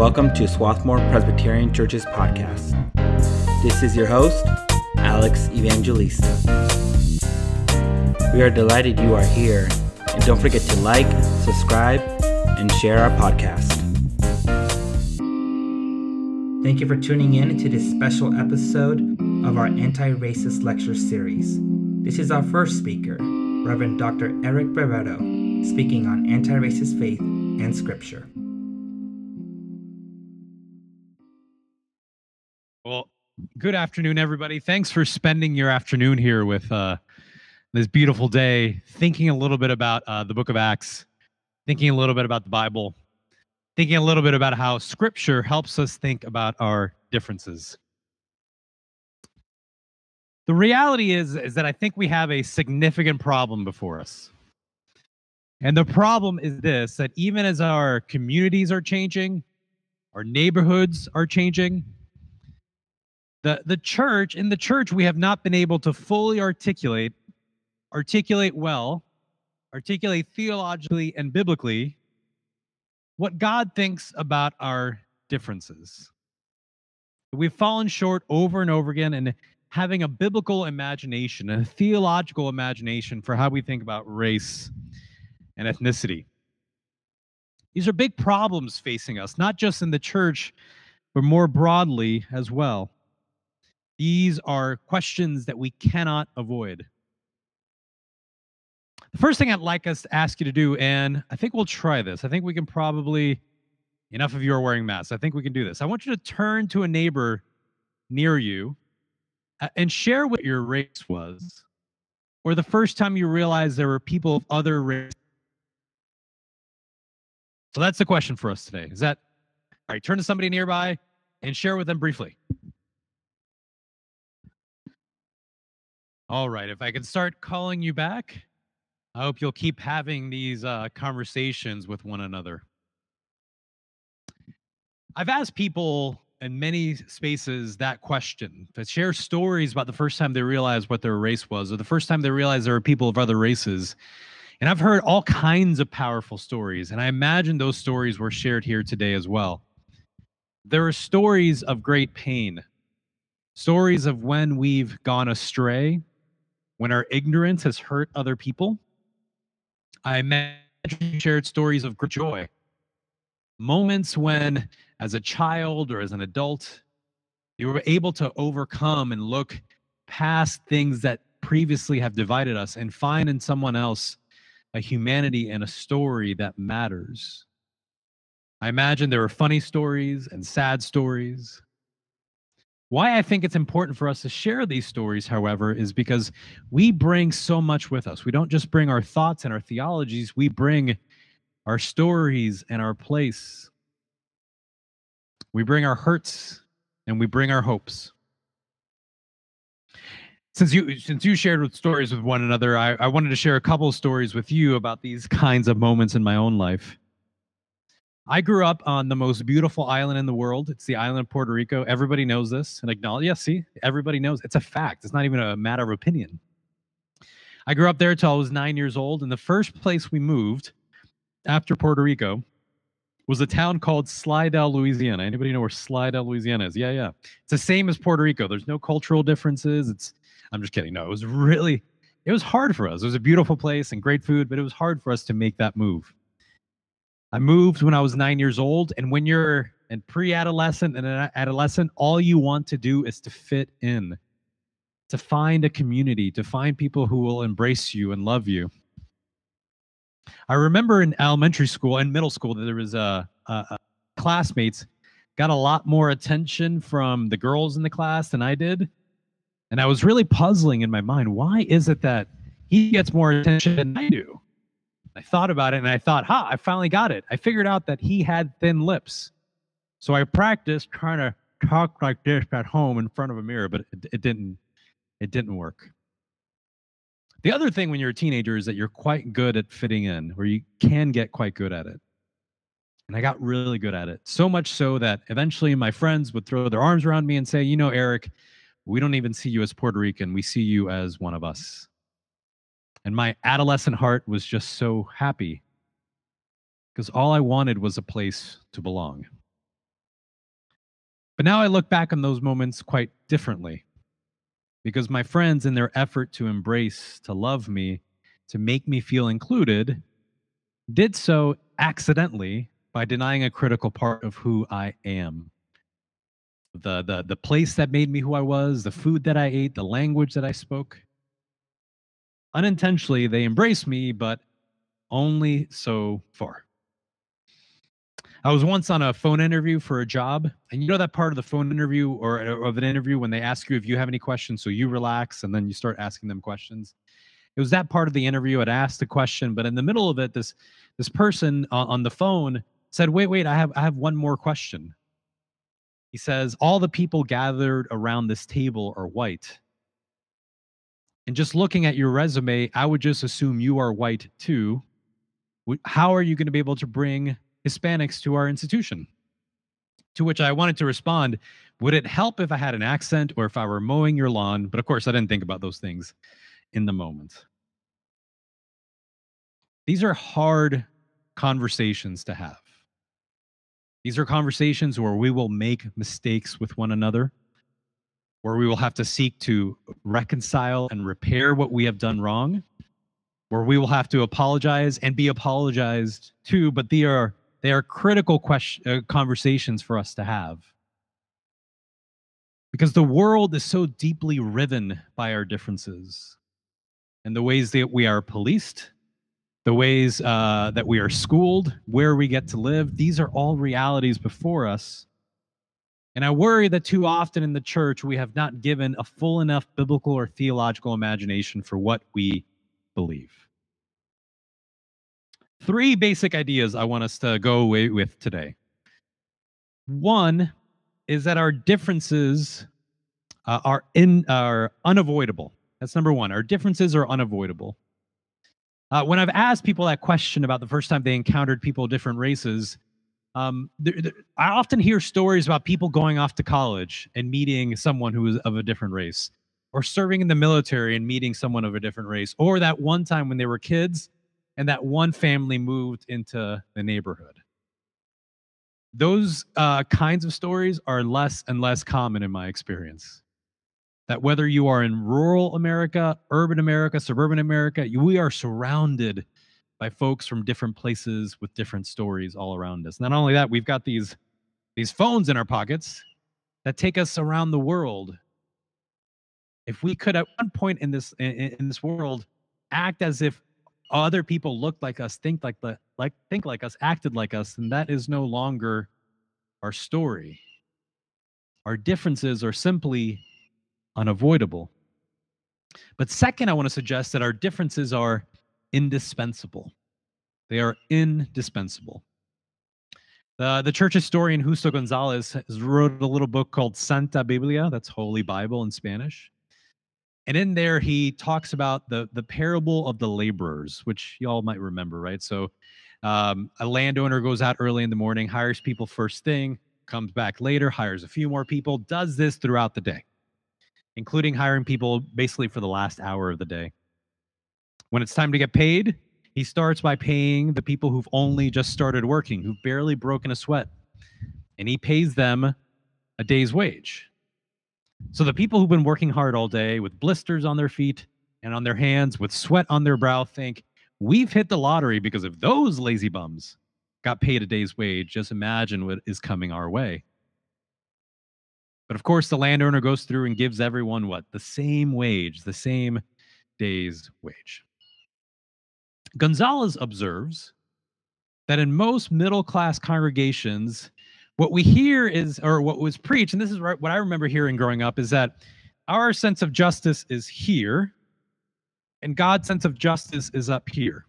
welcome to Swarthmore Presbyterian Church's podcast. This is your host, Alex Evangelista. We are delighted you are here, and don't forget to like, subscribe, and share our podcast. Thank you for tuning in to this special episode of our anti racist lecture series. This is our first speaker, Reverend Dr. Eric Barreto, speaking on anti racist faith and scripture. Good afternoon, everybody. Thanks for spending your afternoon here with uh, this beautiful day, thinking a little bit about uh, the book of Acts, thinking a little bit about the Bible, thinking a little bit about how scripture helps us think about our differences. The reality is, is that I think we have a significant problem before us. And the problem is this that even as our communities are changing, our neighborhoods are changing, the, the church, in the church, we have not been able to fully articulate, articulate well, articulate theologically and biblically what God thinks about our differences. We've fallen short over and over again in having a biblical imagination, a theological imagination for how we think about race and ethnicity. These are big problems facing us, not just in the church, but more broadly as well. These are questions that we cannot avoid. The first thing I'd like us to ask you to do, and I think we'll try this. I think we can probably, enough of you are wearing masks. I think we can do this. I want you to turn to a neighbor near you and share what your race was, or the first time you realized there were people of other race. So that's the question for us today. Is that all right? Turn to somebody nearby and share with them briefly. All right. If I can start calling you back. I hope you'll keep having these uh, conversations with one another. I've asked people in many spaces that question to share stories about the first time they realized what their race was, or the first time they realized there were people of other races. And I've heard all kinds of powerful stories, and I imagine those stories were shared here today as well. There are stories of great pain, stories of when we've gone astray, when our ignorance has hurt other people I imagine shared stories of great joy, moments when, as a child or as an adult, you were able to overcome and look past things that previously have divided us and find in someone else a humanity and a story that matters. I imagine there were funny stories and sad stories, why I think it's important for us to share these stories, however, is because we bring so much with us. We don't just bring our thoughts and our theologies, we bring our stories and our place. We bring our hurts and we bring our hopes. Since you since you shared with stories with one another, I, I wanted to share a couple stories with you about these kinds of moments in my own life. I grew up on the most beautiful island in the world. It's the island of Puerto Rico. Everybody knows this and acknowledge. Yeah, see, everybody knows. It's a fact. It's not even a matter of opinion. I grew up there till I was nine years old, and the first place we moved after Puerto Rico was a town called Slidell, Louisiana. Anybody know where Slidell, Louisiana is? Yeah, yeah. It's the same as Puerto Rico. There's no cultural differences. It's I'm just kidding. No, it was really it was hard for us. It was a beautiful place and great food, but it was hard for us to make that move. I moved when I was nine years old. And when you're in pre adolescent and an adolescent, all you want to do is to fit in, to find a community, to find people who will embrace you and love you. I remember in elementary school and middle school that there was a, a, a classmates got a lot more attention from the girls in the class than I did. And I was really puzzling in my mind, why is it that he gets more attention than I do? I thought about it and I thought, ha, I finally got it. I figured out that he had thin lips. So I practiced trying to talk like this at home in front of a mirror, but it, it didn't it didn't work. The other thing when you're a teenager is that you're quite good at fitting in, or you can get quite good at it. And I got really good at it. So much so that eventually my friends would throw their arms around me and say, You know, Eric, we don't even see you as Puerto Rican. We see you as one of us. And my adolescent heart was just so happy because all I wanted was a place to belong. But now I look back on those moments quite differently because my friends, in their effort to embrace, to love me, to make me feel included, did so accidentally by denying a critical part of who I am. The, the, the place that made me who I was, the food that I ate, the language that I spoke. Unintentionally, they embrace me, but only so far. I was once on a phone interview for a job, and you know that part of the phone interview or uh, of an interview when they ask you if you have any questions, so you relax and then you start asking them questions. It was that part of the interview. I'd asked a question, but in the middle of it, this this person uh, on the phone said, "Wait, wait, I have I have one more question." He says, "All the people gathered around this table are white." And just looking at your resume, I would just assume you are white too. How are you going to be able to bring Hispanics to our institution? To which I wanted to respond, would it help if I had an accent or if I were mowing your lawn? But of course, I didn't think about those things in the moment. These are hard conversations to have. These are conversations where we will make mistakes with one another, where we will have to seek to reconcile and repair what we have done wrong, where we will have to apologize and be apologized to, but they are they are critical question, uh, conversations for us to have. Because the world is so deeply riven by our differences and the ways that we are policed, the ways uh, that we are schooled, where we get to live. These are all realities before us. And I worry that too often in the church, we have not given a full enough biblical or theological imagination for what we believe. Three basic ideas I want us to go away with today. One is that our differences uh, are in are unavoidable. That's number one. Our differences are unavoidable. Uh, when I've asked people that question about the first time they encountered people of different races, um, I often hear stories about people going off to college and meeting someone who is of a different race, or serving in the military and meeting someone of a different race, or that one time when they were kids and that one family moved into the neighborhood. Those uh, kinds of stories are less and less common in my experience that whether you are in rural America, urban America, suburban America, we are surrounded by folks from different places with different stories all around us. Not only that, we've got these these phones in our pockets that take us around the world. If we could at one point in this in, in this world act as if other people looked like us, think like the like think like us, acted like us, then that is no longer our story. Our differences are simply unavoidable. But second, I want to suggest that our differences are indispensable. They are indispensable. The, the church historian Justo Gonzalez wrote a little book called Santa Biblia, that's Holy Bible in Spanish. And in there, he talks about the, the parable of the laborers, which y'all might remember, right? So um, a landowner goes out early in the morning, hires people first thing, comes back later, hires a few more people, does this throughout the day including hiring people basically for the last hour of the day. When it's time to get paid, he starts by paying the people who've only just started working, who've barely broken a sweat, and he pays them a day's wage. So the people who've been working hard all day with blisters on their feet and on their hands, with sweat on their brow, think, we've hit the lottery because if those lazy bums got paid a day's wage, just imagine what is coming our way. But of course, the landowner goes through and gives everyone what? The same wage, the same day's wage. Gonzalez observes that in most middle class congregations, what we hear is, or what was preached, and this is what I remember hearing growing up, is that our sense of justice is here, and God's sense of justice is up here.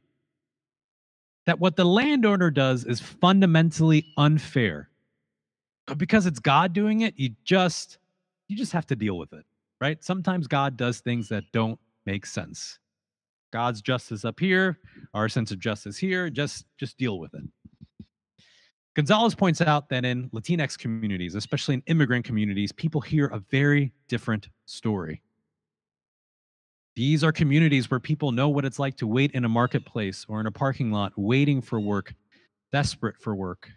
That what the landowner does is fundamentally unfair but because it's God doing it, you just you just have to deal with it, right? Sometimes God does things that don't make sense. God's justice up here, our sense of justice here, just just deal with it. Gonzalez points out that in Latinx communities, especially in immigrant communities, people hear a very different story. These are communities where people know what it's like to wait in a marketplace or in a parking lot, waiting for work, desperate for work,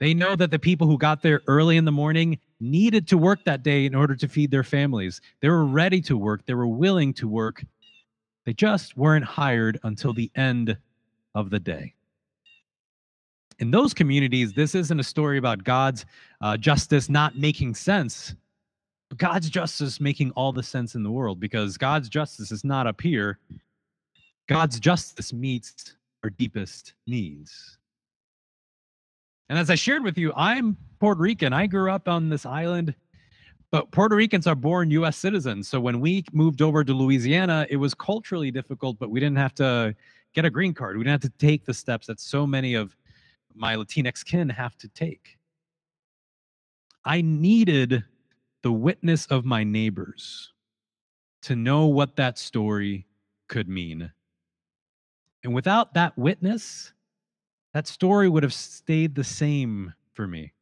They know that the people who got there early in the morning needed to work that day in order to feed their families. They were ready to work, they were willing to work. They just weren't hired until the end of the day. In those communities, this isn't a story about God's uh, justice not making sense, but God's justice making all the sense in the world because God's justice is not up here. God's justice meets our deepest needs. And as I shared with you, I'm Puerto Rican. I grew up on this island, but Puerto Ricans are born US citizens. So when we moved over to Louisiana, it was culturally difficult, but we didn't have to get a green card. We didn't have to take the steps that so many of my Latinx kin have to take. I needed the witness of my neighbors to know what that story could mean. And without that witness, that story would have stayed the same for me.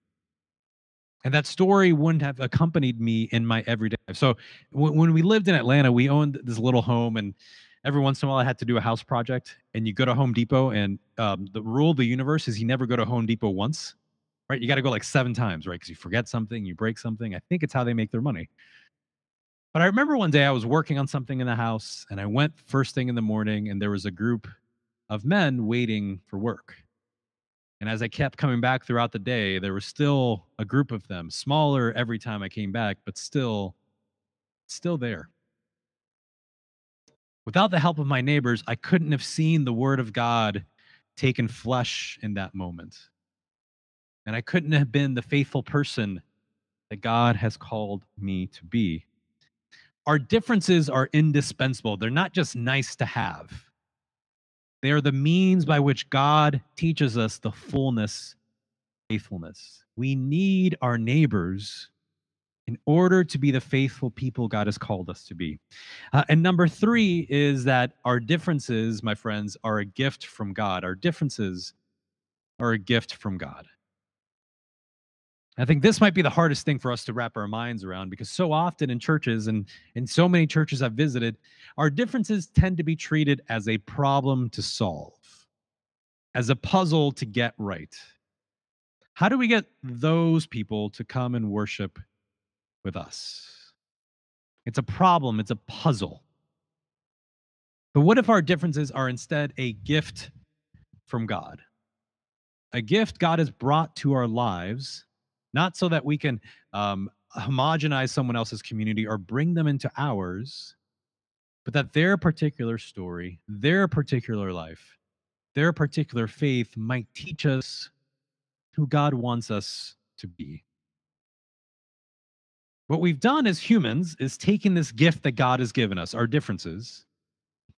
And that story wouldn't have accompanied me in my everyday life. So when we lived in Atlanta, we owned this little home, and every once in a while I had to do a house project. And you go to Home Depot, and um, the rule of the universe is you never go to Home Depot once, right? You got to go like seven times, right? Because you forget something, you break something. I think it's how they make their money. But I remember one day I was working on something in the house, and I went first thing in the morning, and there was a group of men waiting for work. And as I kept coming back throughout the day, there was still a group of them, smaller every time I came back, but still, still there. Without the help of my neighbors, I couldn't have seen the word of God taken flesh in that moment. And I couldn't have been the faithful person that God has called me to be. Our differences are indispensable, they're not just nice to have. They are the means by which God teaches us the fullness, faithfulness. We need our neighbors in order to be the faithful people God has called us to be. Uh, and number three is that our differences, my friends, are a gift from God. Our differences are a gift from God. I think this might be the hardest thing for us to wrap our minds around because so often in churches and in so many churches I've visited, our differences tend to be treated as a problem to solve, as a puzzle to get right. How do we get those people to come and worship with us? It's a problem, it's a puzzle. But what if our differences are instead a gift from God? A gift God has brought to our lives not so that we can um, homogenize someone else's community or bring them into ours, but that their particular story, their particular life, their particular faith might teach us who God wants us to be. What we've done as humans is taken this gift that God has given us, our differences,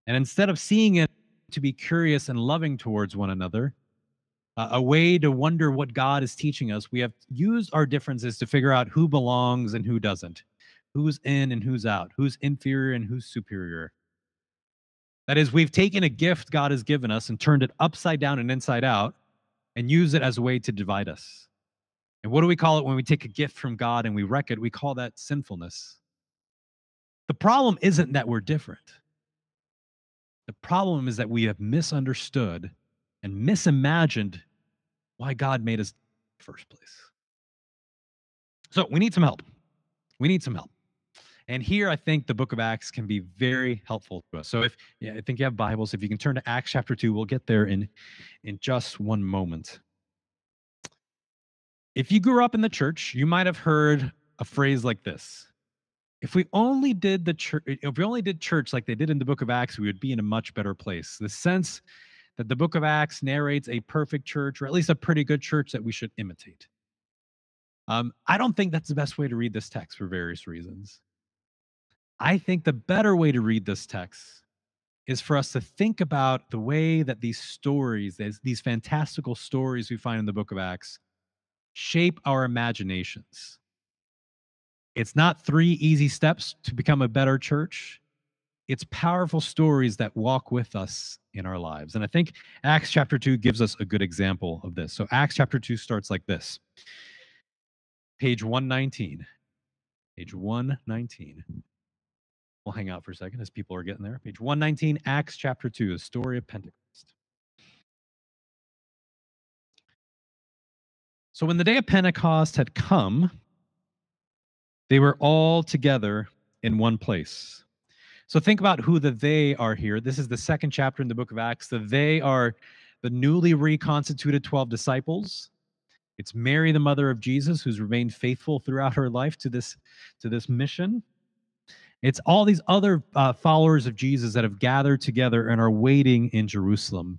and instead of seeing it to be curious and loving towards one another, uh, a way to wonder what God is teaching us. We have used our differences to figure out who belongs and who doesn't, who's in and who's out, who's inferior and who's superior. That is, we've taken a gift God has given us and turned it upside down and inside out and use it as a way to divide us. And what do we call it when we take a gift from God and we wreck it? We call that sinfulness. The problem isn't that we're different. The problem is that we have misunderstood and misimagined why God made us first place. So we need some help. We need some help. And here I think the book of Acts can be very helpful to us. So if yeah, I think you have Bibles, if you can turn to Acts chapter 2, we'll get there in in just one moment. If you grew up in the church, you might have heard a phrase like this. If we only did the church if we only did church like they did in the book of Acts, we would be in a much better place. The sense that the book of Acts narrates a perfect church, or at least a pretty good church that we should imitate. Um, I don't think that's the best way to read this text for various reasons. I think the better way to read this text is for us to think about the way that these stories, these, these fantastical stories we find in the book of Acts, shape our imaginations. It's not three easy steps to become a better church it's powerful stories that walk with us in our lives. And I think Acts chapter 2 gives us a good example of this. So Acts chapter 2 starts like this page 119. Page 119. We'll hang out for a second as people are getting there. Page 119, Acts chapter 2, the story of Pentecost. So when the day of Pentecost had come, they were all together in one place. So think about who the they are here. This is the second chapter in the book of Acts. The they are the newly reconstituted 12 disciples. It's Mary, the mother of Jesus, who's remained faithful throughout her life to this, to this mission. It's all these other uh, followers of Jesus that have gathered together and are waiting in Jerusalem.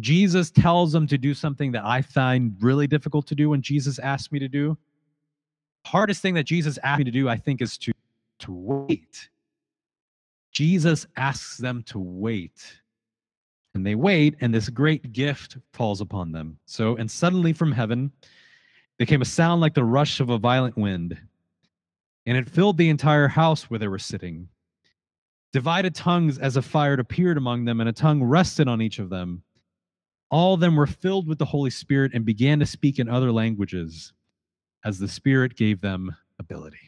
Jesus tells them to do something that I find really difficult to do when Jesus asked me to do. Hardest thing that Jesus asked me to do, I think, is to, to wait. Jesus asks them to wait. And they wait, and this great gift falls upon them. So, and suddenly from heaven there came a sound like the rush of a violent wind, and it filled the entire house where they were sitting. Divided tongues as a fire appeared among them, and a tongue rested on each of them. All of them were filled with the Holy Spirit and began to speak in other languages as the Spirit gave them ability.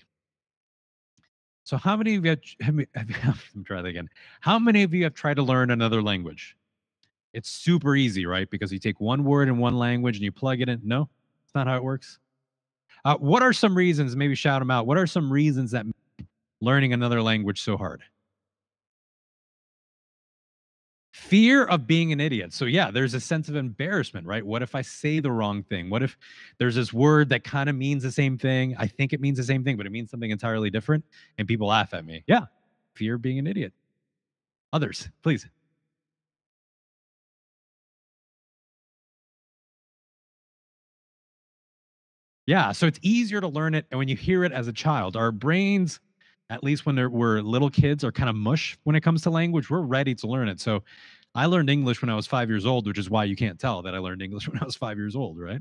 So, how many of you have, have, have, let me try that again. How many of you have tried to learn another language? It's super easy, right? Because you take one word in one language and you plug it in. No, it's not how it works. Uh, what are some reasons? Maybe shout them out. What are some reasons that learning another language so hard? Fear of being an idiot. So yeah, there's a sense of embarrassment, right? What if I say the wrong thing? What if there's this word that kind of means the same thing? I think it means the same thing, but it means something entirely different and people laugh at me. Yeah, fear of being an idiot. Others, please. Yeah, so it's easier to learn it and when you hear it as a child. Our brains at least when we're little kids are kind of mush when it comes to language we're ready to learn it. So i learned english when i was five years old which is why you can't tell that i learned english when i was five years old right?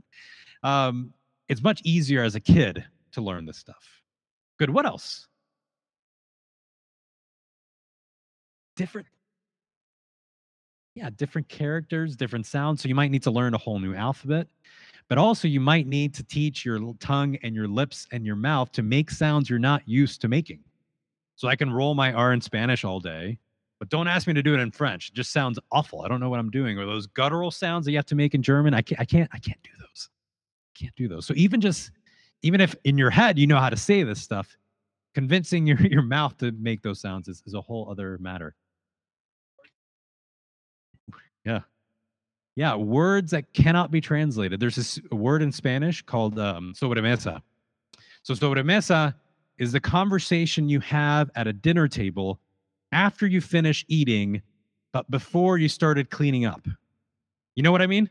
Um, it's much easier as a kid to learn this stuff. Good what else? Different yeah different characters different sounds so you might need to learn a whole new alphabet but also you might need to teach your tongue and your lips and your mouth to make sounds you're not used to making so I can roll my R in Spanish all day, but don't ask me to do it in French. It just sounds awful. I don't know what I'm doing. Or those guttural sounds that you have to make in German. I can't, I can't, I can't do those. I Can't do those. So even just, even if in your head you know how to say this stuff, convincing your, your mouth to make those sounds is, is a whole other matter. Yeah. Yeah, words that cannot be translated. There's this word in Spanish called um, sobremesa. So sobremesa is the conversation you have at a dinner table after you finish eating, but before you started cleaning up. You know what I mean?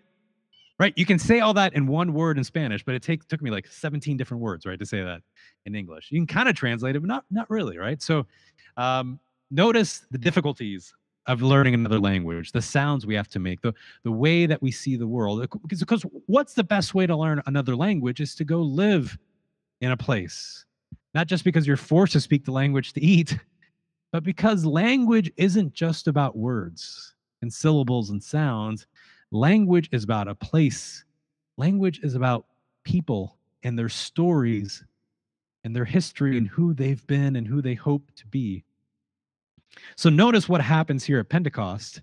Right? You can say all that in one word in Spanish, but it take, took me like 17 different words, right, to say that in English. You can kind of translate it, but not not really, right? So um, notice the difficulties of learning another language, the sounds we have to make, the the way that we see the world. Because, because what's the best way to learn another language is to go live in a place not just because you're forced to speak the language to eat, but because language isn't just about words and syllables and sounds. Language is about a place, language is about people and their stories and their history and who they've been and who they hope to be. So notice what happens here at Pentecost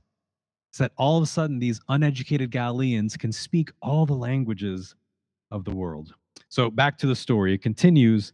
is that all of a sudden these uneducated Galileans can speak all the languages of the world. So back to the story. It continues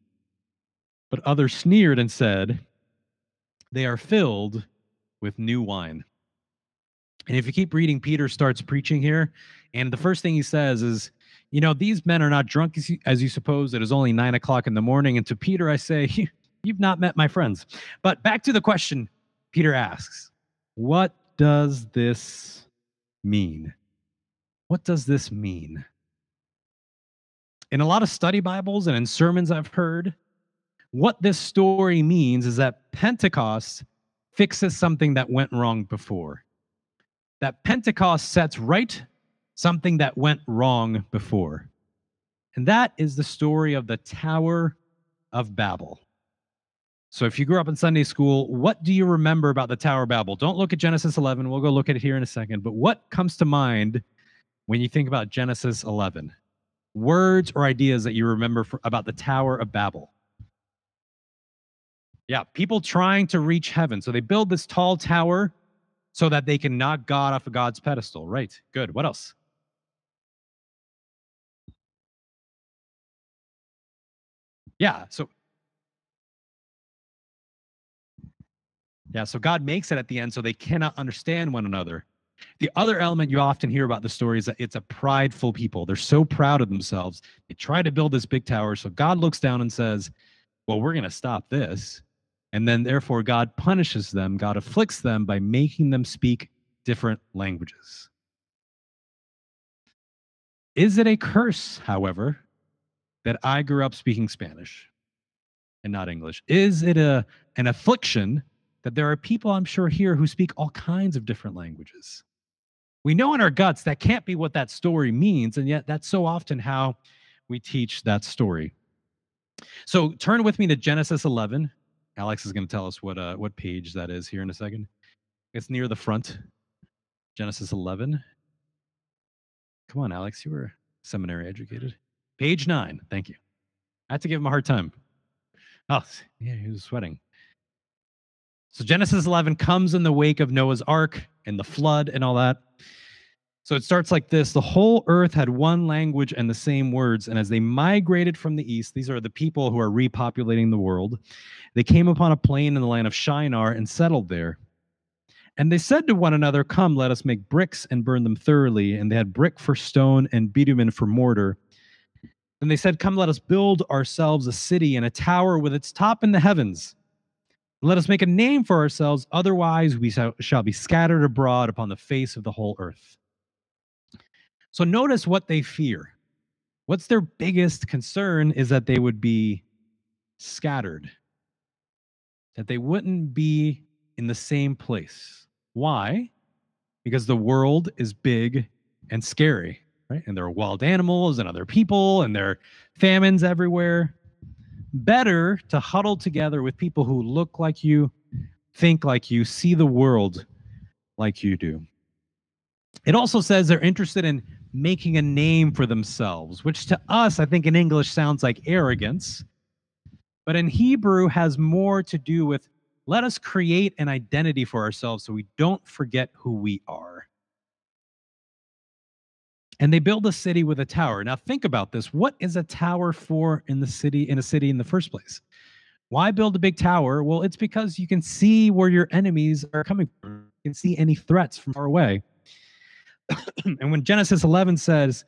But others sneered and said, They are filled with new wine. And if you keep reading, Peter starts preaching here. And the first thing he says is, You know, these men are not drunk as you, as you suppose. It is only nine o'clock in the morning. And to Peter, I say, You've not met my friends. But back to the question Peter asks What does this mean? What does this mean? In a lot of study Bibles and in sermons I've heard, what this story means is that Pentecost fixes something that went wrong before. That Pentecost sets right something that went wrong before. And that is the story of the Tower of Babel. So if you grew up in Sunday school, what do you remember about the Tower of Babel? Don't look at Genesis 11. We'll go look at it here in a second. But what comes to mind when you think about Genesis 11? Words or ideas that you remember for, about the Tower of Babel? Yeah, people trying to reach heaven. So they build this tall tower so that they can knock God off of God's pedestal. Right. Good. What else? Yeah. So Yeah, so God makes it at the end so they cannot understand one another. The other element you often hear about the story is that it's a prideful people. They're so proud of themselves. They try to build this big tower. So God looks down and says, Well, we're going to stop this. And then, therefore, God punishes them. God afflicts them by making them speak different languages. Is it a curse, however, that I grew up speaking Spanish and not English? Is it a, an affliction that there are people I'm sure here who speak all kinds of different languages. We know in our guts that can't be what that story means, and yet that's so often how we teach that story. So turn with me to Genesis 11. Alex is going to tell us what uh, what page that is here in a second. It's near the front. Genesis 11. Come on, Alex, you were seminary educated. Page nine. Thank you. I had to give him a hard time. Oh, yeah, he was sweating. So Genesis 11 comes in the wake of Noah's ark and the flood and all that. So it starts like this The whole earth had one language and the same words. And as they migrated from the east, these are the people who are repopulating the world, they came upon a plain in the land of Shinar and settled there. And they said to one another, Come, let us make bricks and burn them thoroughly. And they had brick for stone and bitumen for mortar. And they said, Come, let us build ourselves a city and a tower with its top in the heavens let us make a name for ourselves, otherwise we shall be scattered abroad upon the face of the whole earth. So notice what they fear. What's their biggest concern is that they would be scattered, that they wouldn't be in the same place. Why? Because the world is big and scary, right? And there are wild animals and other people, and there are famines everywhere better to huddle together with people who look like you, think like you, see the world like you do. It also says they're interested in making a name for themselves, which to us, I think in English sounds like arrogance. But in Hebrew has more to do with let us create an identity for ourselves so we don't forget who we are and they build a city with a tower. Now think about this. What is a tower for in the city in a city in the first place? Why build a big tower? Well, it's because you can see where your enemies are coming from. You can see any threats from far away. and when Genesis 11 says,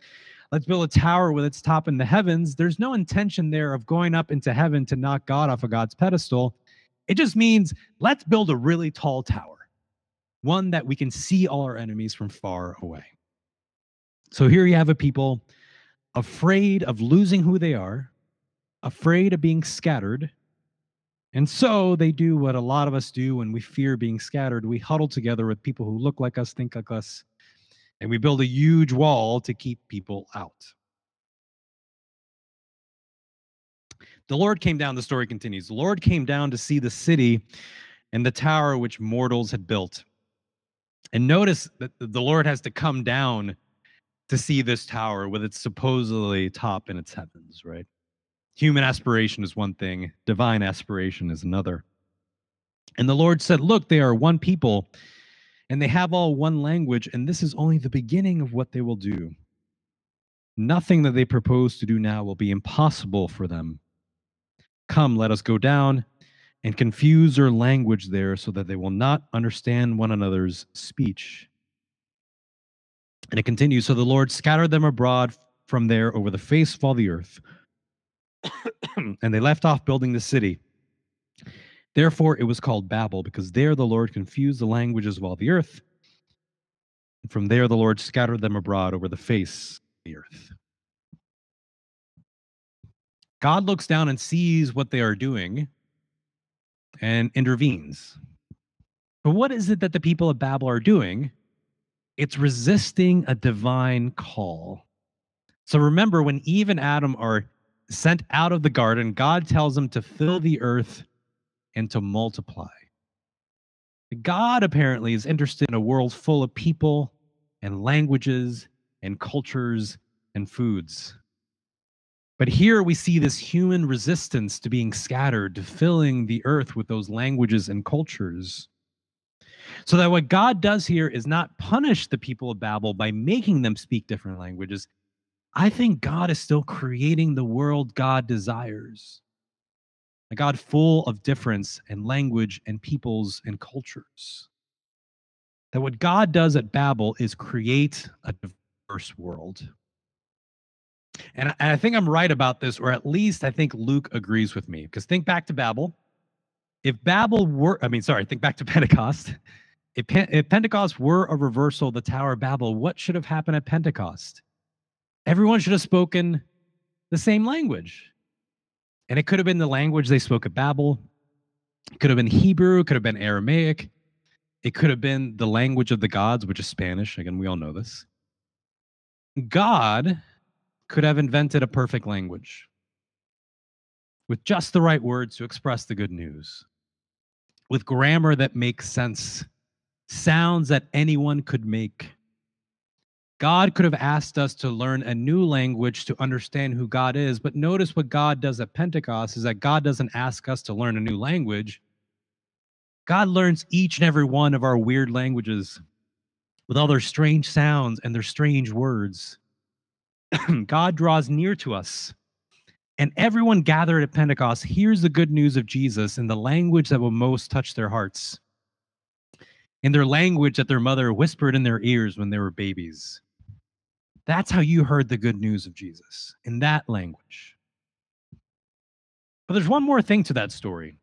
let's build a tower with its top in the heavens, there's no intention there of going up into heaven to knock God off of God's pedestal. It just means let's build a really tall tower, one that we can see all our enemies from far away. So here you have a people afraid of losing who they are, afraid of being scattered. And so they do what a lot of us do when we fear being scattered. We huddle together with people who look like us, think like us, and we build a huge wall to keep people out. The Lord came down, the story continues. The Lord came down to see the city and the tower which mortals had built. And notice that the Lord has to come down to see this tower with its supposedly top in its heavens, right? Human aspiration is one thing, divine aspiration is another. And the Lord said, Look, they are one people, and they have all one language, and this is only the beginning of what they will do. Nothing that they propose to do now will be impossible for them. Come, let us go down and confuse their language there so that they will not understand one another's speech. And it continues So the Lord scattered them abroad from there over the face of all the earth. and they left off building the city. Therefore, it was called Babel, because there the Lord confused the languages of all the earth. And from there, the Lord scattered them abroad over the face of the earth. God looks down and sees what they are doing and intervenes. But what is it that the people of Babel are doing it's resisting a divine call. So remember, when Eve and Adam are sent out of the garden, God tells them to fill the earth and to multiply. God apparently is interested in a world full of people and languages and cultures and foods. But here we see this human resistance to being scattered, to filling the earth with those languages and cultures. So that what God does here is not punish the people of Babel by making them speak different languages. I think God is still creating the world God desires. A God full of difference and language and peoples and cultures. That what God does at Babel is create a diverse world. And I, think I'm right about this, or at least I think Luke agrees with me. Because think back to Babel. If Babel were, I mean, sorry, think back to Pentecost. If, if Pentecost were a reversal of the Tower of Babel, what should have happened at Pentecost? Everyone should have spoken the same language. And it could have been the language they spoke at Babel. It could have been Hebrew, it could have been Aramaic. It could have been the language of the gods, which is Spanish. Again, we all know this. God could have invented a perfect language with just the right words to express the good news, with grammar that makes sense, sounds that anyone could make. God could have asked us to learn a new language to understand who God is, but notice what God does at Pentecost is that God doesn't ask us to learn a new language. God learns each and every one of our weird languages with all their strange sounds and their strange words. God draws near to us. And everyone gathered at Pentecost hears the good news of Jesus in the language that will most touch their hearts, in their language that their mother whispered in their ears when they were babies. That's how you heard the good news of Jesus, in that language. But there's one more thing to that story.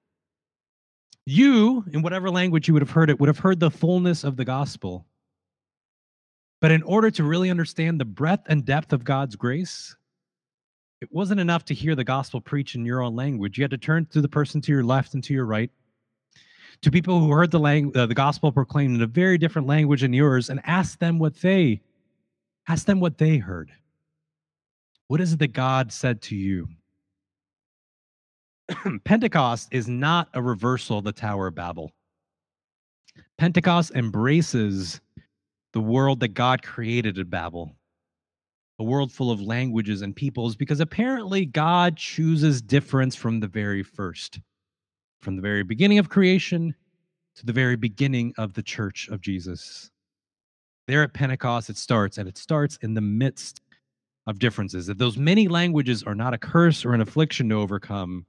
You, in whatever language you would have heard it, would have heard the fullness of the gospel but in order to really understand the breadth and depth of God's grace, it wasn't enough to hear the gospel preached in your own language. You had to turn to the person to your left and to your right, to people who heard the, lang- uh, the gospel proclaimed in a very different language than yours, and ask them what they ask them what they heard. What is it that God said to you? Pentecost is not a reversal of the Tower of Babel. Pentecost embraces the world that God created at Babel, a world full of languages and peoples, because apparently God chooses difference from the very first, from the very beginning of creation to the very beginning of the church of Jesus. There at Pentecost, it starts, and it starts in the midst of differences. That those many languages are not a curse or an affliction to overcome,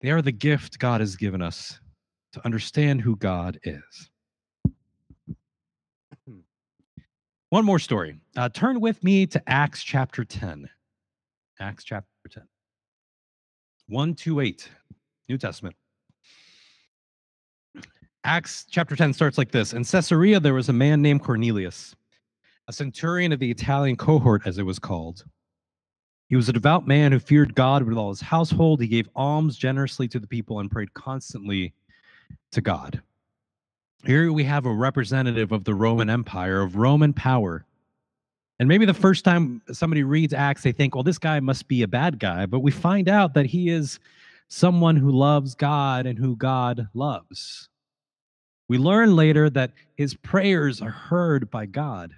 they are the gift God has given us to understand who God is. One more story. Uh, turn with me to Acts chapter 10. Acts chapter 10. 1 to 8, New Testament. Acts chapter 10 starts like this In Caesarea, there was a man named Cornelius, a centurion of the Italian cohort, as it was called. He was a devout man who feared God with all his household. He gave alms generously to the people and prayed constantly to God. Here we have a representative of the Roman Empire, of Roman power. And maybe the first time somebody reads Acts, they think, well, this guy must be a bad guy. But we find out that he is someone who loves God and who God loves. We learn later that his prayers are heard by God.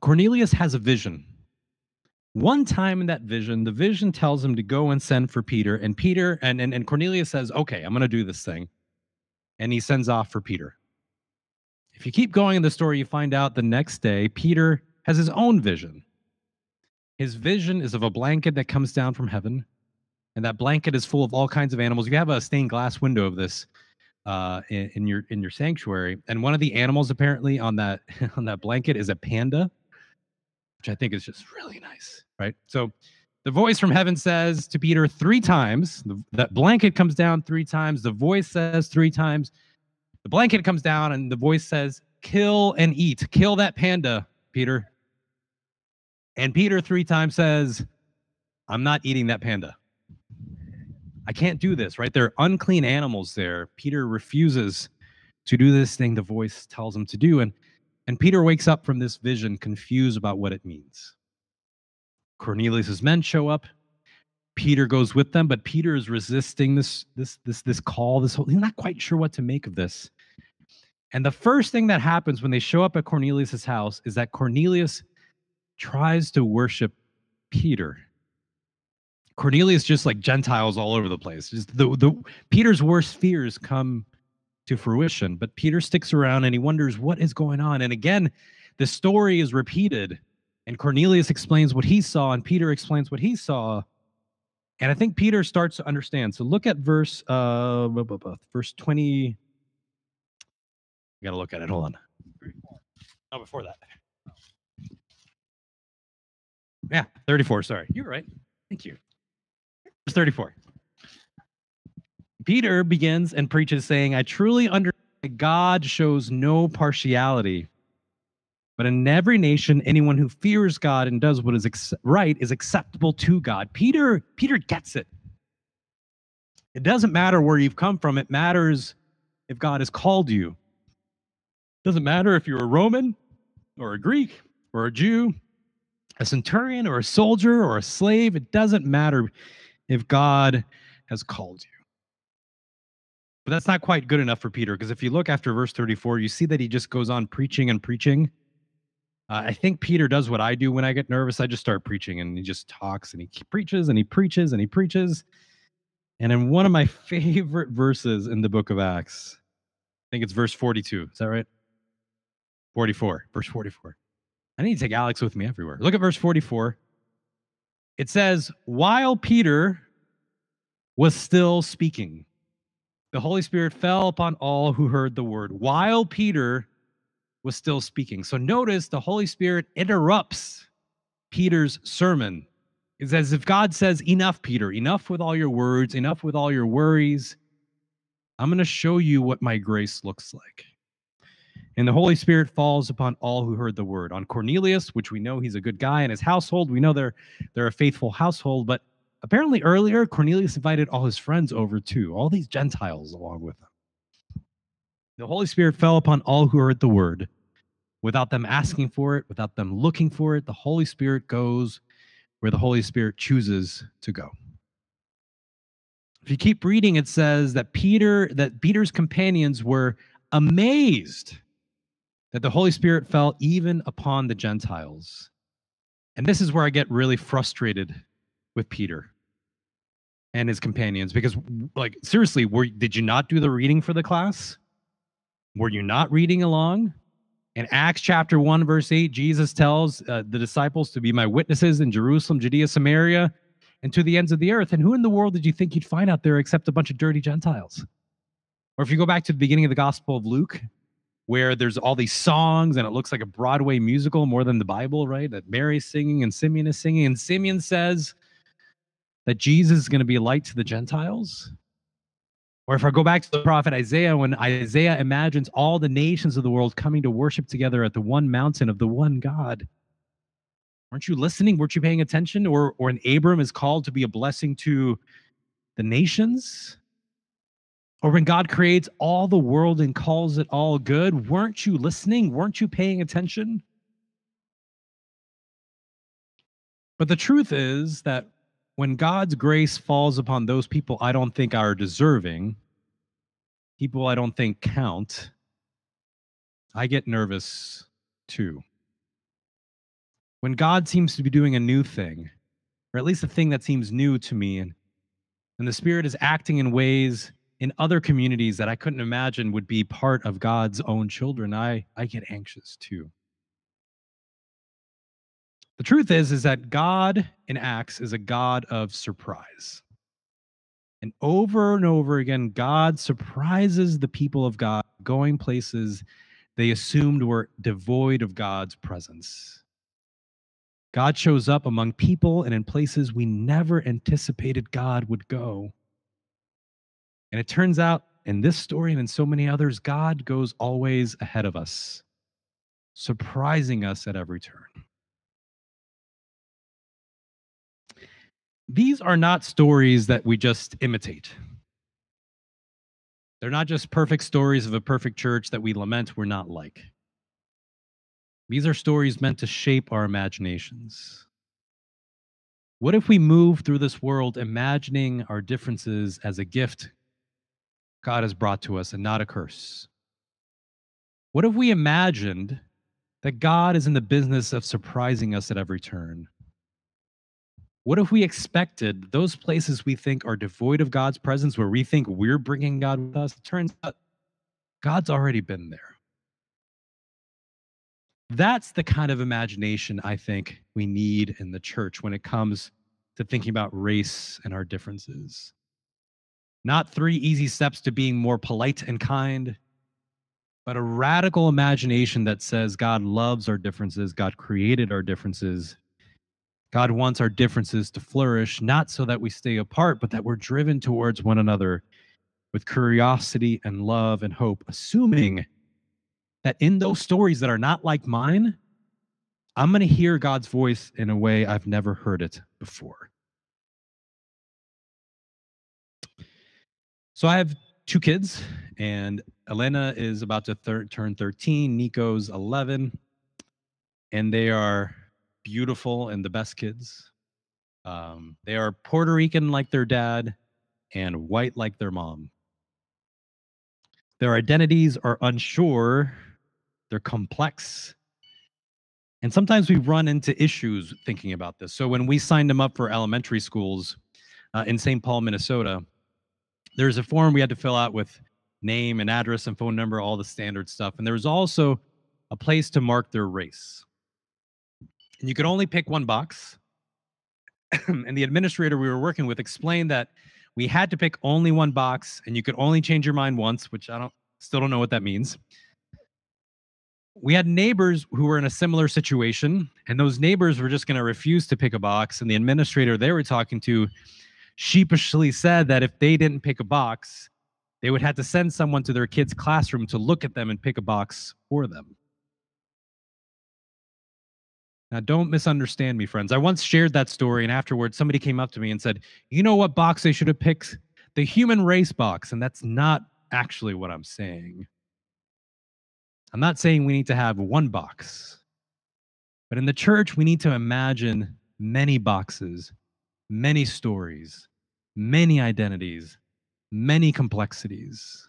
Cornelius has a vision. One time in that vision, the vision tells him to go and send for Peter. And Peter and, and, and Cornelius says, okay, I'm going to do this thing and he sends off for Peter. If you keep going in the story, you find out the next day Peter has his own vision. His vision is of a blanket that comes down from heaven, and that blanket is full of all kinds of animals. You have a stained glass window of this uh, in, in your in your sanctuary, and one of the animals apparently on that on that blanket is a panda, which I think is just really nice, right? So the voice from heaven says to Peter three times, the, that blanket comes down three times. The voice says three times, the blanket comes down, and the voice says, Kill and eat. Kill that panda, Peter. And Peter three times says, I'm not eating that panda. I can't do this, right? There are unclean animals there. Peter refuses to do this thing the voice tells him to do. And, and Peter wakes up from this vision confused about what it means. Cornelius's men show up. Peter goes with them, but Peter is resisting this this this this call. This whole he's not quite sure what to make of this. And the first thing that happens when they show up at Cornelius's house is that Cornelius tries to worship Peter. Cornelius just like Gentiles all over the place. Just the, the Peter's worst fears come to fruition, but Peter sticks around and he wonders what is going on. And again, the story is repeated, and Cornelius explains what he saw, and Peter explains what he saw. And I think Peter starts to understand. So look at verse uh verse 20. I gotta look at it. Hold on. Oh, before that. Yeah, 34. Sorry. You're right. Thank you. Verse 34. Peter begins and preaches saying, I truly understand God shows no partiality. But in every nation, anyone who fears God and does what is ex- right is acceptable to God. Peter, Peter gets it. It doesn't matter where you've come from, it matters if God has called you. It doesn't matter if you're a Roman or a Greek or a Jew, a centurion or a soldier or a slave. It doesn't matter if God has called you. But that's not quite good enough for Peter because if you look after verse 34, you see that he just goes on preaching and preaching. Uh, I think Peter does what I do when I get nervous. I just start preaching and he just talks and he preaches and he preaches and he preaches. And in one of my favorite verses in the book of Acts, I think it's verse 42. Is that right? 44, verse 44. I need to take Alex with me everywhere. Look at verse 44. It says, While Peter was still speaking, the Holy Spirit fell upon all who heard the word while Peter was still speaking. So notice the Holy Spirit interrupts Peter's sermon. It's as if God says, Enough, Peter, enough with all your words, enough with all your worries. I'm going to show you what my grace looks like. And the Holy Spirit falls upon all who heard the word. On Cornelius, which we know he's a good guy, and his household, we know they're they're a faithful household, but Apparently, earlier, Cornelius invited all his friends over too, all these Gentiles along with him. The Holy Spirit fell upon all who heard the word. Without them asking for it, without them looking for it, the Holy Spirit goes where the Holy Spirit chooses to go. If you keep reading, it says that Peter, that Peter's companions were amazed that the Holy Spirit fell even upon the Gentiles. And this is where I get really frustrated with Peter and his companions because like seriously were did you not do the reading for the class? Were you not reading along? In acts chapter 1 verse 8 jesus tells uh, the disciples to be my witnesses in jerusalem judea samaria and to the ends of the earth. And who in the world did you think you'd find out there except a bunch of dirty gentiles? Or if you go back to the beginning of the gospel of luke where there's all these songs and it looks like a broadway musical more than the bible right that mary's singing and simeon is singing and simeon says that Jesus is going to be a light to the Gentiles? Or if I go back to the prophet Isaiah, when Isaiah imagines all the nations of the world coming to worship together at the one mountain of the one God, aren't you listening? Weren't you paying attention? Or, or when Abram is called to be a blessing to the nations? Or when God creates all the world and calls it all good, weren't you listening? Weren't you paying attention? But the truth is that when God's grace falls upon those people I don't think are deserving, people I don't think count, I get nervous too. When God seems to be doing a new thing, or at least a thing that seems new to me, and, and the Spirit is acting in ways in other communities that I couldn't imagine would be part of God's own children, I, I get anxious too. The truth is is that God in Acts is a God of surprise. And over and over again God surprises the people of God going places they assumed were devoid of God's presence. God shows up among people and in places we never anticipated God would go. And it turns out in this story and in so many others, God goes always ahead of us, surprising us at every turn. these are not stories that we just imitate. They're not just perfect stories of a perfect church that we lament we're not like. These are stories meant to shape our imaginations. What if we move through this world imagining our differences as a gift God has brought to us and not a curse? What if we imagined that God is in the business of surprising us at every turn? What if we expected those places we think are devoid of God's presence, where we think we're bringing God with us? Turns out God's already been there. That's the kind of imagination I think we need in the church when it comes to thinking about race and our differences. Not three easy steps to being more polite and kind, but a radical imagination that says God loves our differences, God created our differences. God wants our differences to flourish, not so that we stay apart, but that we're driven towards one another with curiosity and love and hope, assuming that in those stories that are not like mine, I'm going to hear God's voice in a way I've never heard it before. So I have two kids, and Elena is about to thir- turn 13. Nico's 11, and they are beautiful and the best kids. Um, they are Puerto Rican like their dad and white like their mom. Their identities are unsure they're complex. And sometimes we run into issues thinking about this. So when we signed them up for elementary schools uh, in St. Paul, Minnesota, there's a form we had to fill out with name and address and phone number, all the standard stuff. And there was also a place to mark their race. And you could only pick one box. and the administrator we were working with explained that we had to pick only one box and you could only change your mind once, which I don't still don't know what that means we had neighbors who were in a similar situation, and those neighbors were just going to refuse to pick a box. And the administrator they were talking to sheepishly said that if they didn't pick a box, they would have to send someone to their kid's classroom to look at them and pick a box for them. Now, don't misunderstand me, friends. I once shared that story, and afterwards, somebody came up to me and said, You know what box they should have picked? The human race box. And that's not actually what I'm saying. I'm not saying we need to have one box, but in the church, we need to imagine many boxes, many stories, many identities, many complexities.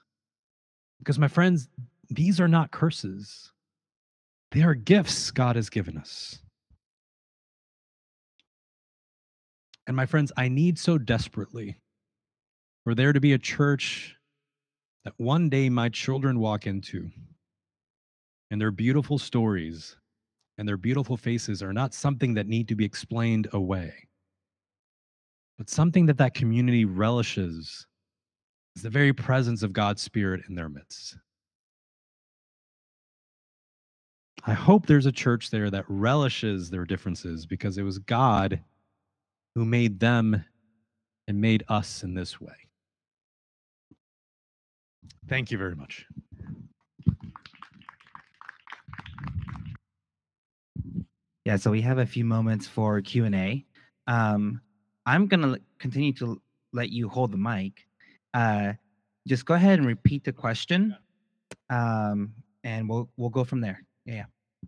Because, my friends, these are not curses, they are gifts God has given us. And, my friends, I need so desperately for there to be a church that one day my children walk into and their beautiful stories and their beautiful faces are not something that need to be explained away, but something that that community relishes is the very presence of God's Spirit in their midst. I hope there's a church there that relishes their differences because it was God who made them and made us in this way. Thank you very much. Yeah, so we have a few moments for Q and A. Um, I'm gonna continue to let you hold the mic. Uh, just go ahead and repeat the question, um, and we'll we'll go from there. Yeah.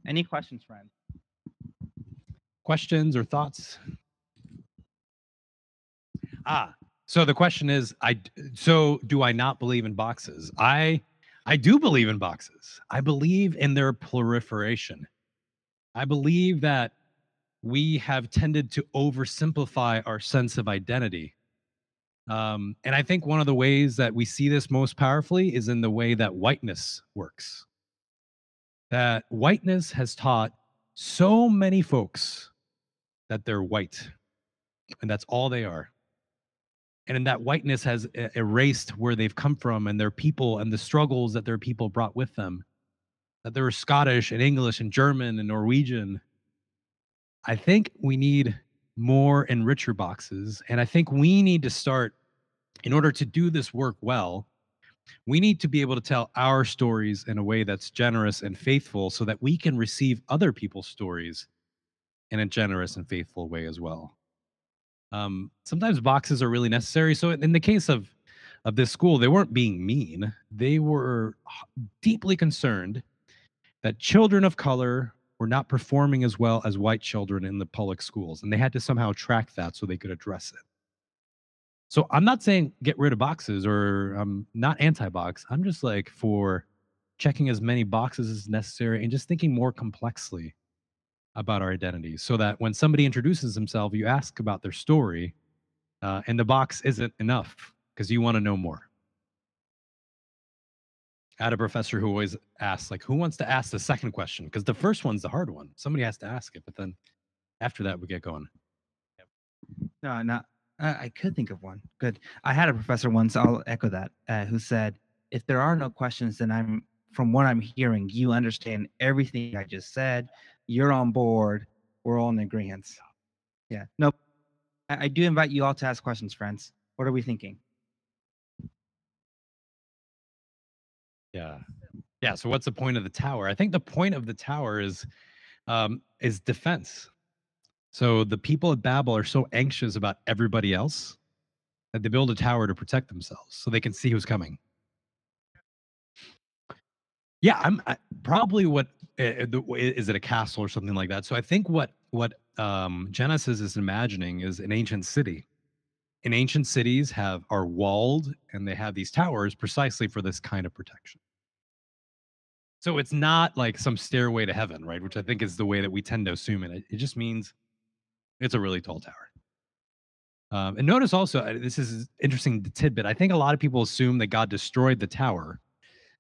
Any questions, friends? Questions or thoughts? Ah, so the question is, I so do I not believe in boxes? I I do believe in boxes. I believe in their proliferation. I believe that we have tended to oversimplify our sense of identity. Um, and I think one of the ways that we see this most powerfully is in the way that whiteness works. That whiteness has taught so many folks that they're white, and that's all they are. And in that whiteness has erased where they've come from and their people and the struggles that their people brought with them that there were Scottish and English and German and Norwegian. I think we need more and richer boxes. And I think we need to start, in order to do this work well, we need to be able to tell our stories in a way that's generous and faithful so that we can receive other people's stories in a generous and faithful way as well. Um, sometimes boxes are really necessary. So in the case of of this school, they weren't being mean. They were deeply concerned that children of color were not performing as well as white children in the public schools, and they had to somehow track that so they could address it. So I'm not saying get rid of boxes or I'm not anti-box. I'm just like for checking as many boxes as necessary and just thinking more complexly about our identities so that when somebody introduces themselves, you ask about their story uh, and the box isn't enough because you want to know more. I had a professor who always asks, like, who wants to ask the second question? Because the first one's the hard one. Somebody has to ask it, but then after that, we get going. Yep. No, not. Uh, I could think of one. Good. I had a professor once. I'll echo that. Uh, who said, "If there are no questions, then I'm from what I'm hearing, you understand everything I just said. You're on board. We're all in agreement." Yeah. Nope. I, I do invite you all to ask questions, friends. What are we thinking? Yeah. Yeah. So what's the point of the tower? I think the point of the tower is um, is defense. So the people at Babel are so anxious about everybody else that they build a tower to protect themselves so they can see who's coming. Yeah, I'm I, probably what uh, is it a castle or something like that. So I think what what um, Genesis is imagining is an ancient city. In ancient cities have are walled and they have these towers precisely for this kind of protection. So it's not like some stairway to heaven, right? Which I think is the way that we tend to assume it. It just means it's a really tall tower. Um, and notice also, uh, this is interesting tidbit. I think a lot of people assume that God destroyed the tower,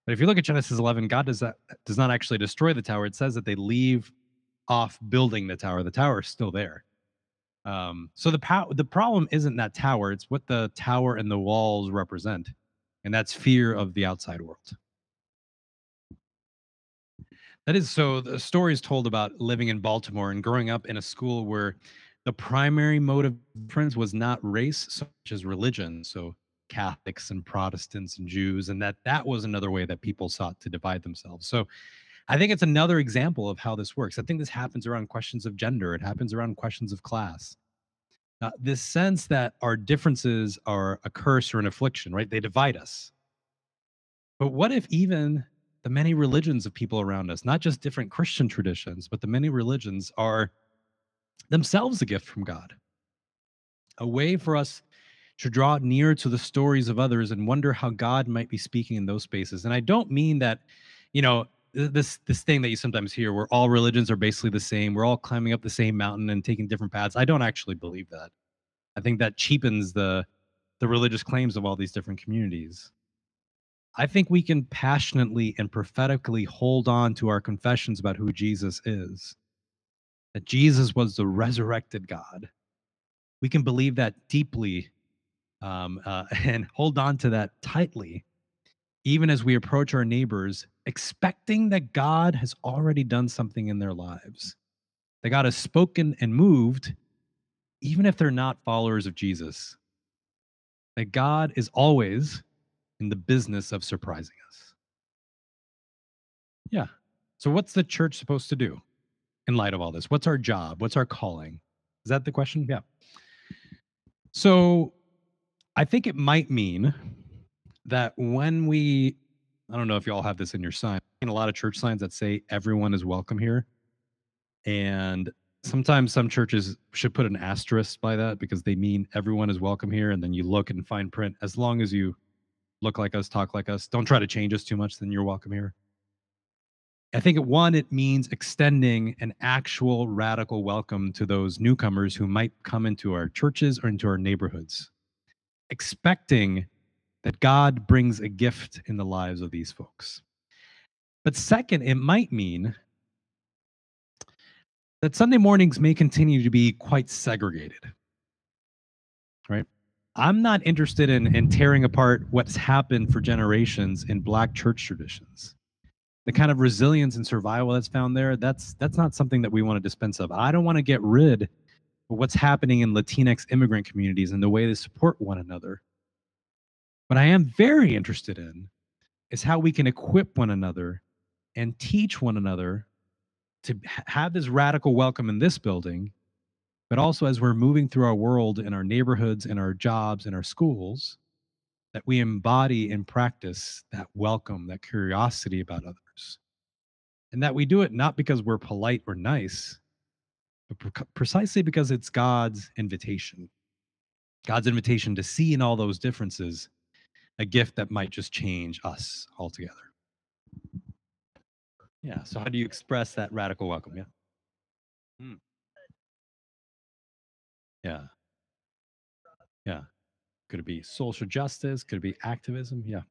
but if you look at Genesis 11, God does that does not actually destroy the tower. It says that they leave off building the tower. The tower is still there. Um, so the pow- the problem isn't that tower; it's what the tower and the walls represent, and that's fear of the outside world. That is so. The story is told about living in Baltimore and growing up in a school where the primary mode of difference was not race so much as religion. So Catholics and Protestants and Jews, and that that was another way that people sought to divide themselves. So I think it's another example of how this works. I think this happens around questions of gender. It happens around questions of class. Uh, this sense that our differences are a curse or an affliction, right? They divide us. But what if even the many religions of people around us, not just different Christian traditions, but the many religions are themselves a gift from God. A way for us to draw near to the stories of others and wonder how God might be speaking in those spaces. And I don't mean that, you know, this this thing that you sometimes hear where all religions are basically the same, we're all climbing up the same mountain and taking different paths. I don't actually believe that. I think that cheapens the the religious claims of all these different communities. I think we can passionately and prophetically hold on to our confessions about who Jesus is. That Jesus was the resurrected God. We can believe that deeply um, uh, and hold on to that tightly, even as we approach our neighbors, expecting that God has already done something in their lives, that God has spoken and moved, even if they're not followers of Jesus. That God is always in the business of surprising us. Yeah. So, what's the church supposed to do in light of all this? What's our job? What's our calling? Is that the question? Yeah. So, I think it might mean that when we, I don't know if y'all have this in your sign, in a lot of church signs that say everyone is welcome here. And sometimes some churches should put an asterisk by that because they mean everyone is welcome here. And then you look and find print as long as you look like us, talk like us. Don't try to change us too much, then you're welcome here. I think one, it means extending an actual radical welcome to those newcomers who might come into our churches or into our neighborhoods, expecting that God brings a gift in the lives of these folks. But second, it might mean that Sunday mornings may continue to be quite segregated, right? I'm not interested in, in tearing apart what's happened for generations in black church traditions. The kind of resilience and survival that's found there, that's that's not something that we want to dispense of. I don't want to get rid of what's happening in Latinx immigrant communities and the way they support one another. What I am very interested in is how we can equip one another and teach one another to have this radical welcome in this building but also as we're moving through our world in our neighborhoods in our jobs in our schools that we embody and practice that welcome that curiosity about others and that we do it not because we're polite or nice, but pre- precisely because it's God's invitation. God's invitation to see in all those differences a gift that might just change us altogether. Yeah. So, how do you express that radical welcome? Yeah. Hmm. Yeah. Yeah. Could it be social justice? Could it be activism? Yeah.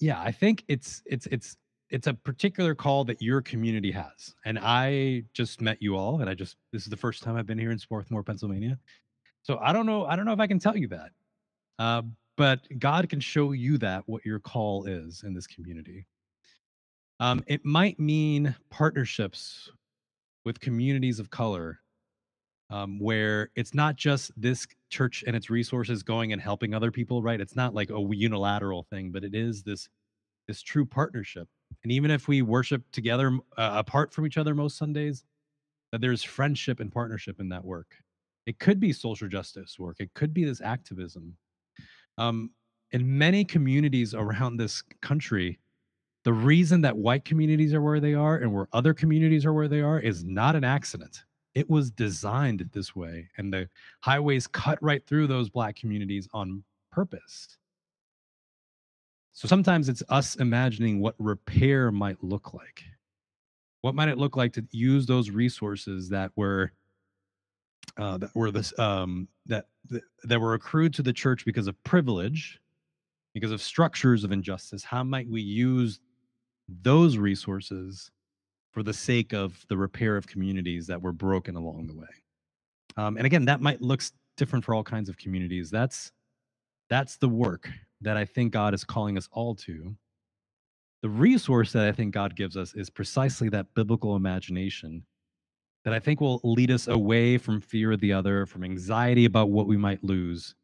Yeah, I think it's it's it's it's a particular call that your community has. And I just met you all and I just this is the first time I've been here in Swarthmore, Pennsylvania. So I don't know I don't know if I can tell you that. Uh, but God can show you that what your call is in this community. Um, it might mean partnerships with communities of color um, where it's not just this church and its resources going and helping other people right? It's not like a unilateral thing but it is this this true partnership. And even if we worship together uh, apart from each other most sundays that there's friendship and partnership in that work. It could be social justice work. It could be this activism um, in many communities around this country the reason that white communities are where they are and where other communities are where they are is not an accident. It was designed this way and the highways cut right through those black communities on purpose. So sometimes it's us imagining what repair might look like. What might it look like to use those resources that were uh, that were this um, that were accrued to the church because of privilege because of structures of injustice how might we use those resources for the sake of the repair of communities that were broken along the way. Um, and again, that might look different for all kinds of communities. That's that's the work that I think God is calling us all to. The resource that I think God gives us is precisely that biblical imagination that I think will lead us away from fear of the other, from anxiety about what we might lose,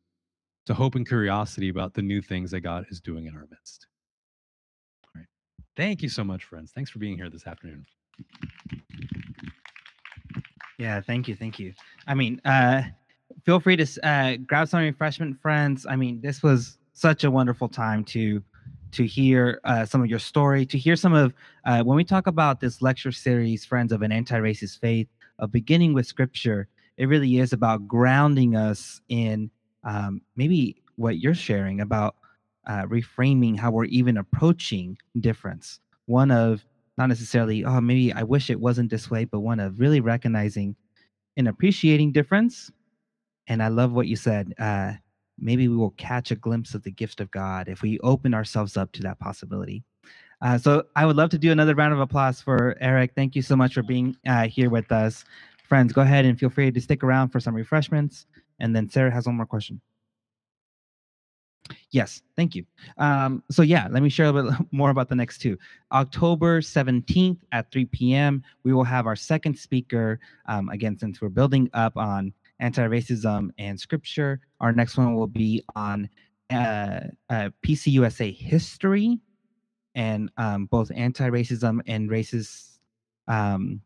to hope and curiosity about the new things that God is doing in our midst. All right. Thank you so much, friends. Thanks for being here this afternoon. Yeah, thank you, thank you. I mean, uh, feel free to uh, grab some refreshment, friends. I mean, this was such a wonderful time to to hear uh, some of your story, to hear some of uh, when we talk about this lecture series, friends of an anti-racist faith, of beginning with scripture. It really is about grounding us in um, maybe what you're sharing about uh, reframing how we're even approaching difference. One of not necessarily oh maybe i wish it wasn't this way but one of really recognizing and appreciating difference and i love what you said uh maybe we will catch a glimpse of the gift of god if we open ourselves up to that possibility uh, so i would love to do another round of applause for eric thank you so much for being uh, here with us friends go ahead and feel free to stick around for some refreshments and then sarah has one more question Yes, thank you. Um, so yeah, let me share a little bit more about the next two. October 17th at 3 p.m., we will have our second speaker. Um, again, since we're building up on anti-racism and scripture, our next one will be on uh, uh, PCUSA history and um, both anti-racism and racist um,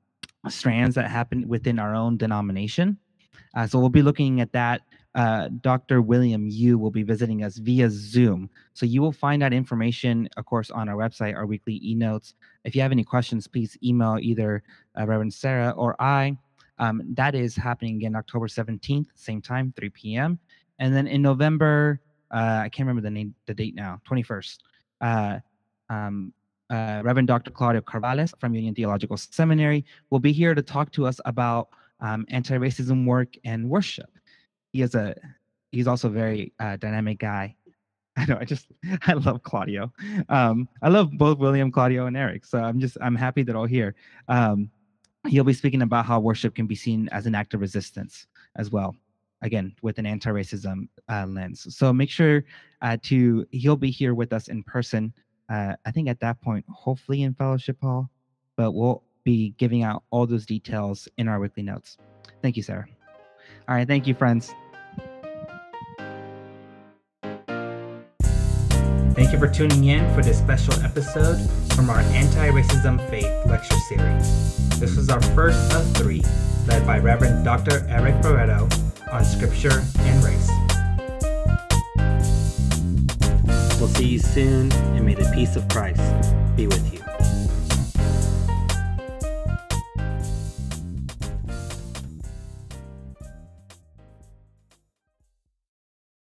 strands that happen within our own denomination. Uh, so we'll be looking at that uh, Dr. William Yoo will be visiting us via Zoom. So you will find that information, of course, on our website, our weekly e-notes. If you have any questions, please email either uh, Reverend Sarah or I. Um, that is happening again October 17th, same time, 3 p.m. And then in November, uh, I can't remember the name, the date now, 21st. Uh, um, uh, Reverend Dr. Claudio Carvalhaes from Union Theological Seminary will be here to talk to us about um, anti-racism work and worship he is a he's also a very uh, dynamic guy. I know. I just I love Claudio. Um, I love both William, Claudio, and Eric. So I'm just I'm happy they're all here. Um, he'll be speaking about how worship can be seen as an act of resistance as well. Again, with an anti-racism uh, lens. So make sure uh, to he'll be here with us in person. Uh, I think at that point, hopefully in fellowship hall, but we'll be giving out all those details in our weekly notes. Thank you, Sarah. All right, thank you, friends. Thank you for tuning in for this special episode from our Anti Racism Faith lecture series. This was our first of three, led by Reverend Dr. Eric Barreto on Scripture and Race. We'll see you soon, and may the peace of Christ be with you.